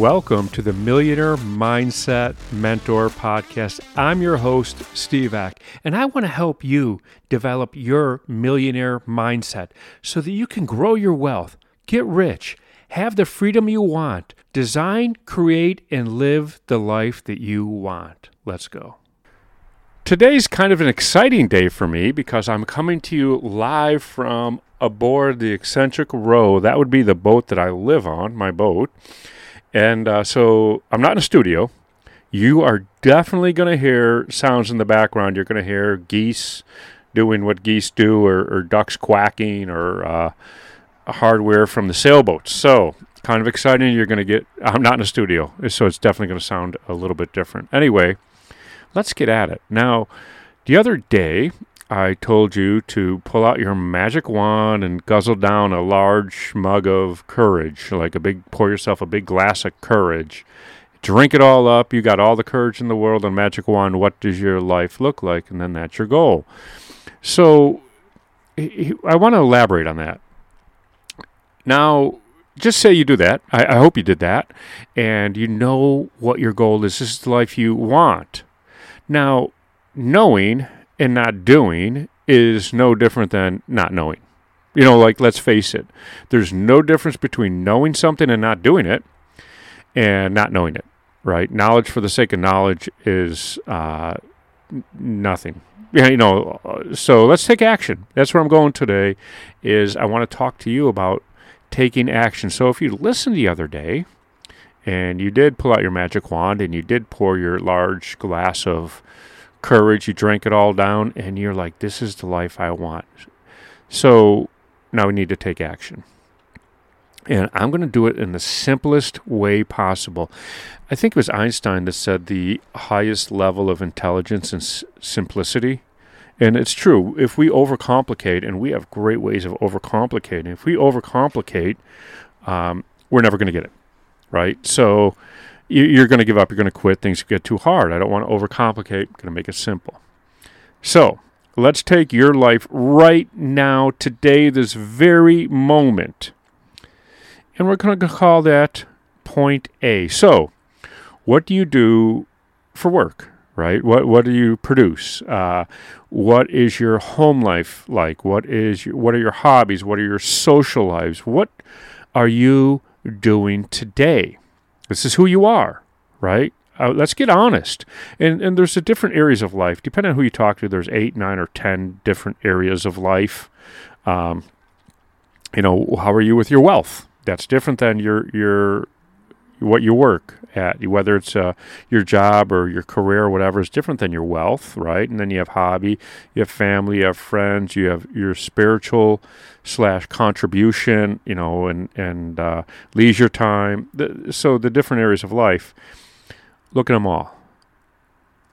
Welcome to the Millionaire Mindset Mentor Podcast. I'm your host, Steve Ack, and I want to help you develop your millionaire mindset so that you can grow your wealth, get rich, have the freedom you want, design, create, and live the life that you want. Let's go. Today's kind of an exciting day for me because I'm coming to you live from aboard the Eccentric Row. That would be the boat that I live on, my boat. And uh, so I'm not in a studio. You are definitely going to hear sounds in the background. You're going to hear geese doing what geese do, or, or ducks quacking, or uh, hardware from the sailboats. So kind of exciting. You're going to get. I'm not in a studio, so it's definitely going to sound a little bit different. Anyway, let's get at it. Now, the other day, I told you to pull out your magic wand and guzzle down a large mug of courage, like a big, pour yourself a big glass of courage. Drink it all up. You got all the courage in the world and magic wand. What does your life look like? And then that's your goal. So I want to elaborate on that. Now, just say you do that. I, I hope you did that. And you know what your goal is. This is the life you want. Now, knowing and not doing is no different than not knowing. You know, like, let's face it, there's no difference between knowing something and not doing it and not knowing it, right? Knowledge for the sake of knowledge is uh, nothing. You know, so let's take action. That's where I'm going today is I want to talk to you about taking action. So if you listened the other day and you did pull out your magic wand and you did pour your large glass of courage, you drank it all down, and you're like, this is the life I want. So now we need to take action. And I'm going to do it in the simplest way possible. I think it was Einstein that said the highest level of intelligence is simplicity. And it's true. If we overcomplicate, and we have great ways of overcomplicating, if we overcomplicate, um, we're never going to get it. Right? So you're going to give up. You're going to quit. Things get too hard. I don't want to overcomplicate. I'm going to make it simple. So let's take your life right now, today, this very moment. And we're going to call that point A. So, what do you do for work? Right? What what do you produce? Uh, what is your home life like? What is your, what are your hobbies? What are your social lives? What are you doing today? This is who you are, right? Uh, let's get honest. And and there's the different areas of life. Depending on who you talk to, there's eight, nine, or ten different areas of life. Um, you know, how are you with your wealth? That's different than your your what you work at, whether it's uh, your job or your career or whatever, is different than your wealth, right? And then you have hobby, you have family, you have friends, you have your spiritual slash contribution, you know, and and uh, leisure time. The, so the different areas of life. Look at them all.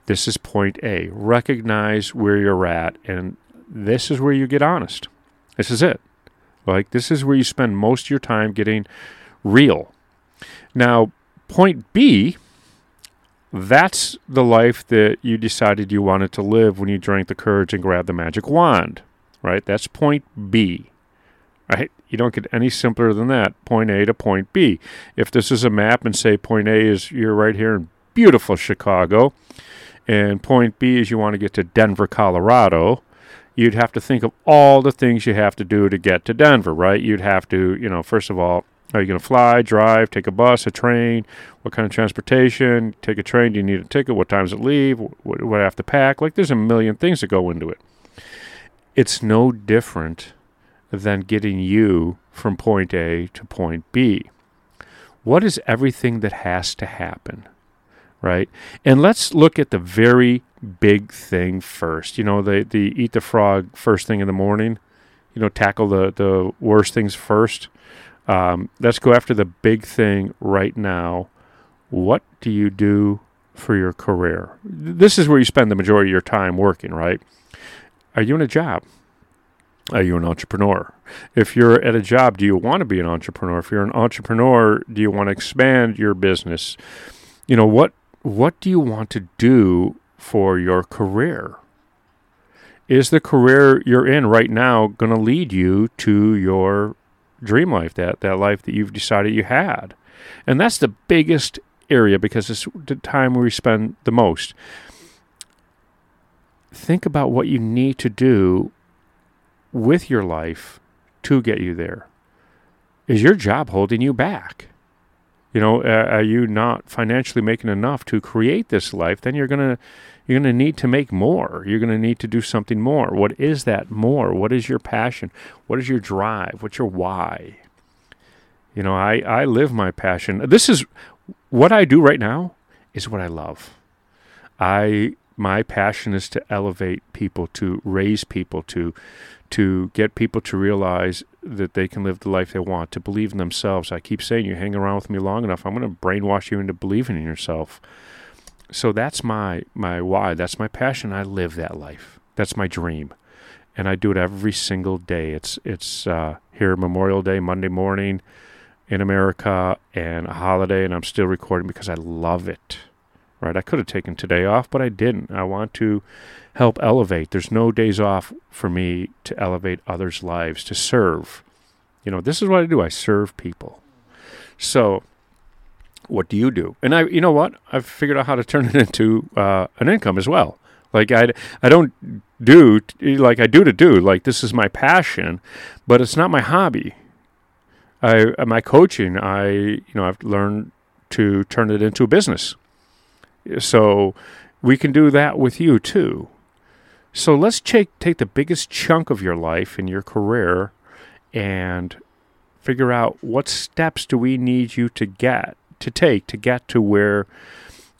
This is point A. Recognize where you're at, and this is where you get honest. This is it. Like this is where you spend most of your time getting real now, point B, that's the life that you decided you wanted to live when you drank the courage and grabbed the magic wand, right? That's point B, right? You don't get any simpler than that, point A to point B. If this is a map and say point A is you're right here in beautiful Chicago, and point B is you want to get to Denver, Colorado, you'd have to think of all the things you have to do to get to Denver, right? You'd have to, you know, first of all, are you going to fly, drive, take a bus, a train? What kind of transportation? Take a train. Do you need a ticket? What time does it leave? What do I have to pack? Like, there's a million things that go into it. It's no different than getting you from point A to point B. What is everything that has to happen? Right? And let's look at the very big thing first. You know, the, the eat the frog first thing in the morning. You know, tackle the, the worst things first um, let's go after the big thing right now. What do you do for your career? This is where you spend the majority of your time working, right? Are you in a job? Are you an entrepreneur? If you're at a job, do you want to be an entrepreneur? If you're an entrepreneur, do you want to expand your business? You know, what what do you want to do for your career? Is the career you're in right now going to lead you to your dream life, that that life that you've decided you had. And that's the biggest area because it's the time we spend the most. Think about what you need to do with your life to get you there. Is your job holding you back? You know, uh, are you not financially making enough to create this life? Then you're gonna you're gonna need to make more. You're gonna need to do something more. What is that more? What is your passion? What is your drive? What's your why? You know, I I live my passion. This is what I do right now. Is what I love. I my passion is to elevate people, to raise people, to to get people to realize that they can live the life they want, to believe in themselves. I keep saying, you hang around with me long enough, I'm going to brainwash you into believing in yourself. So that's my my why. That's my passion. I live that life. That's my dream, and I do it every single day. It's it's uh, here Memorial Day, Monday morning, in America, and a holiday, and I'm still recording because I love it. Right? I could have taken today off, but I didn't. I want to help elevate. There's no days off for me to elevate others' lives, to serve. You know, this is what I do. I serve people. So, what do you do? And I, you know what? I've figured out how to turn it into uh, an income as well. Like I, I don't do like I do to do. Like this is my passion, but it's not my hobby. I my coaching. I, you know, I've learned to turn it into a business. So we can do that with you too. So let's take take the biggest chunk of your life and your career and figure out what steps do we need you to get to take to get to where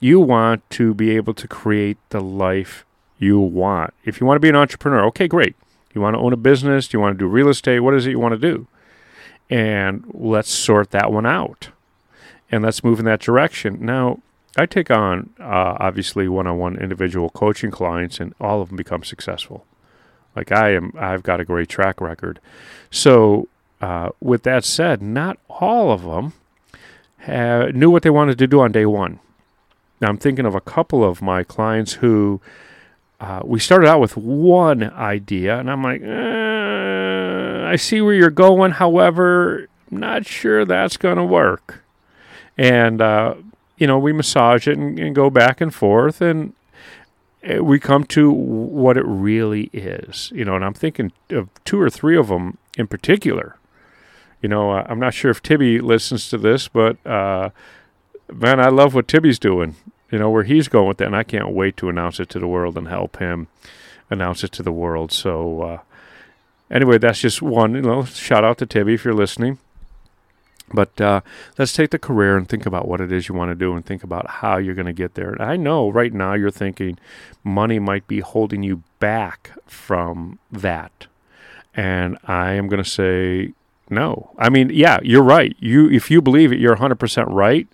you want to be able to create the life you want. If you want to be an entrepreneur, okay, great. You want to own a business, you want to do real estate, what is it you want to do? And let's sort that one out. And let's move in that direction. Now, I take on uh, obviously one-on-one individual coaching clients, and all of them become successful. Like I am, I've got a great track record. So, uh, with that said, not all of them have, knew what they wanted to do on day one. Now, I'm thinking of a couple of my clients who uh, we started out with one idea, and I'm like, eh, I see where you're going. However, not sure that's going to work. And uh, you know, we massage it and, and go back and forth, and eh, we come to what it really is. You know, and I'm thinking of two or three of them in particular. You know, uh, I'm not sure if Tibby listens to this, but uh, man, I love what Tibby's doing. You know, where he's going with that, and I can't wait to announce it to the world and help him announce it to the world. So, uh, anyway, that's just one. You know, shout out to Tibby if you're listening. But uh, let's take the career and think about what it is you want to do and think about how you're going to get there. And I know right now you're thinking money might be holding you back from that. And I am going to say no. I mean, yeah, you're right. You if you believe it, you're 100% right.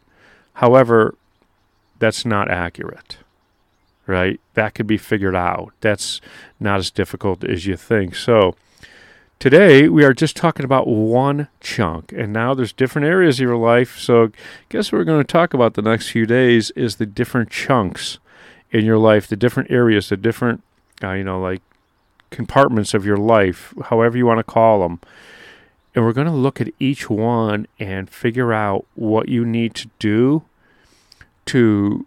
However, that's not accurate. Right? That could be figured out. That's not as difficult as you think. So, Today, we are just talking about one chunk, and now there's different areas of your life. So, guess what we're going to talk about the next few days is the different chunks in your life, the different areas, the different, uh, you know, like compartments of your life, however you want to call them. And we're going to look at each one and figure out what you need to do to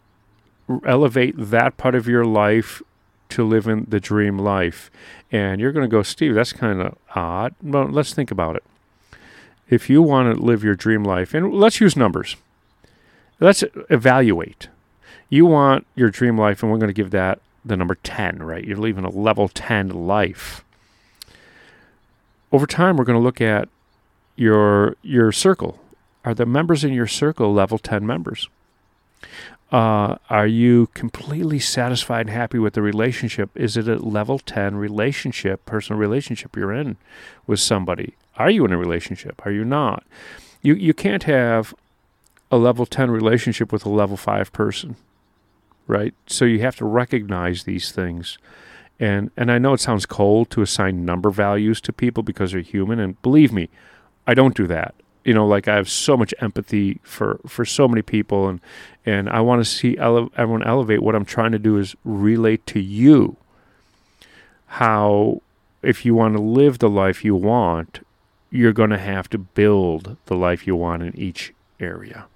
elevate that part of your life to live in the dream life. And you're going to go, Steve, that's kind of odd. Well, let's think about it. If you want to live your dream life, and let's use numbers, let's evaluate. You want your dream life, and we're going to give that the number 10, right? You're living a level 10 life. Over time, we're going to look at your your circle. Are the members in your circle level 10 members? Uh, are you completely satisfied and happy with the relationship? Is it a level 10 relationship, personal relationship you're in with somebody? Are you in a relationship? Are you not? You, you can't have a level 10 relationship with a level 5 person, right? So you have to recognize these things. And, and I know it sounds cold to assign number values to people because they're human. And believe me, I don't do that you know like i have so much empathy for for so many people and and i want to see ele- everyone elevate what i'm trying to do is relate to you how if you want to live the life you want you're going to have to build the life you want in each area.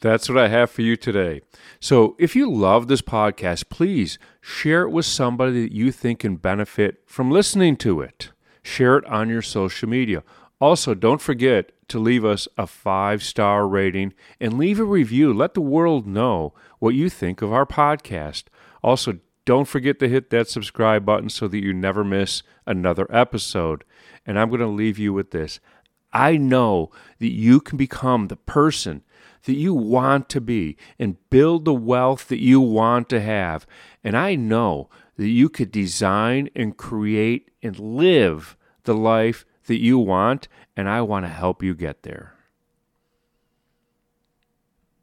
That's what I have for you today. So, if you love this podcast, please share it with somebody that you think can benefit from listening to it. Share it on your social media. Also, don't forget to leave us a five star rating and leave a review. Let the world know what you think of our podcast. Also, don't forget to hit that subscribe button so that you never miss another episode. And I'm going to leave you with this I know that you can become the person that you want to be and build the wealth that you want to have. And I know that you could design and create and live the life that you want, and I want to help you get there.